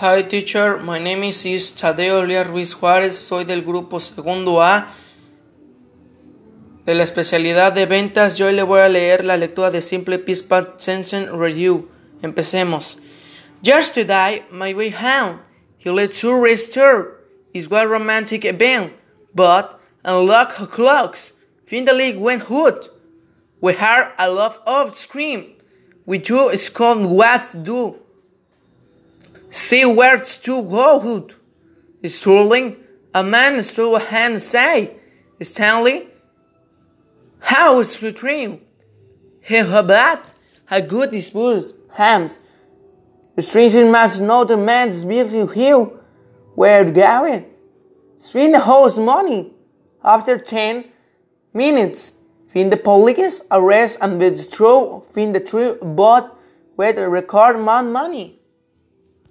Hi teacher, my name is, is Tadeo Elías Ruiz Juárez, soy del grupo segundo A de la especialidad de ventas. Yo hoy le voy a leer la lectura de Simple Peace Sense Review. Empecemos. Yesterday, my way home, he led to restore his well romantic event, but unlock her clocks. Finally went hood. We heard a lot of scream. We two scold what do. See where to go hood. Strolling, a man stole a hand say, Stanley, how is the dream? He bad, her good is good, hams. Stranger must know the man's busy hill. Where going? String host money. After ten minutes, find the police arrest and withdraw find the true but with record man money.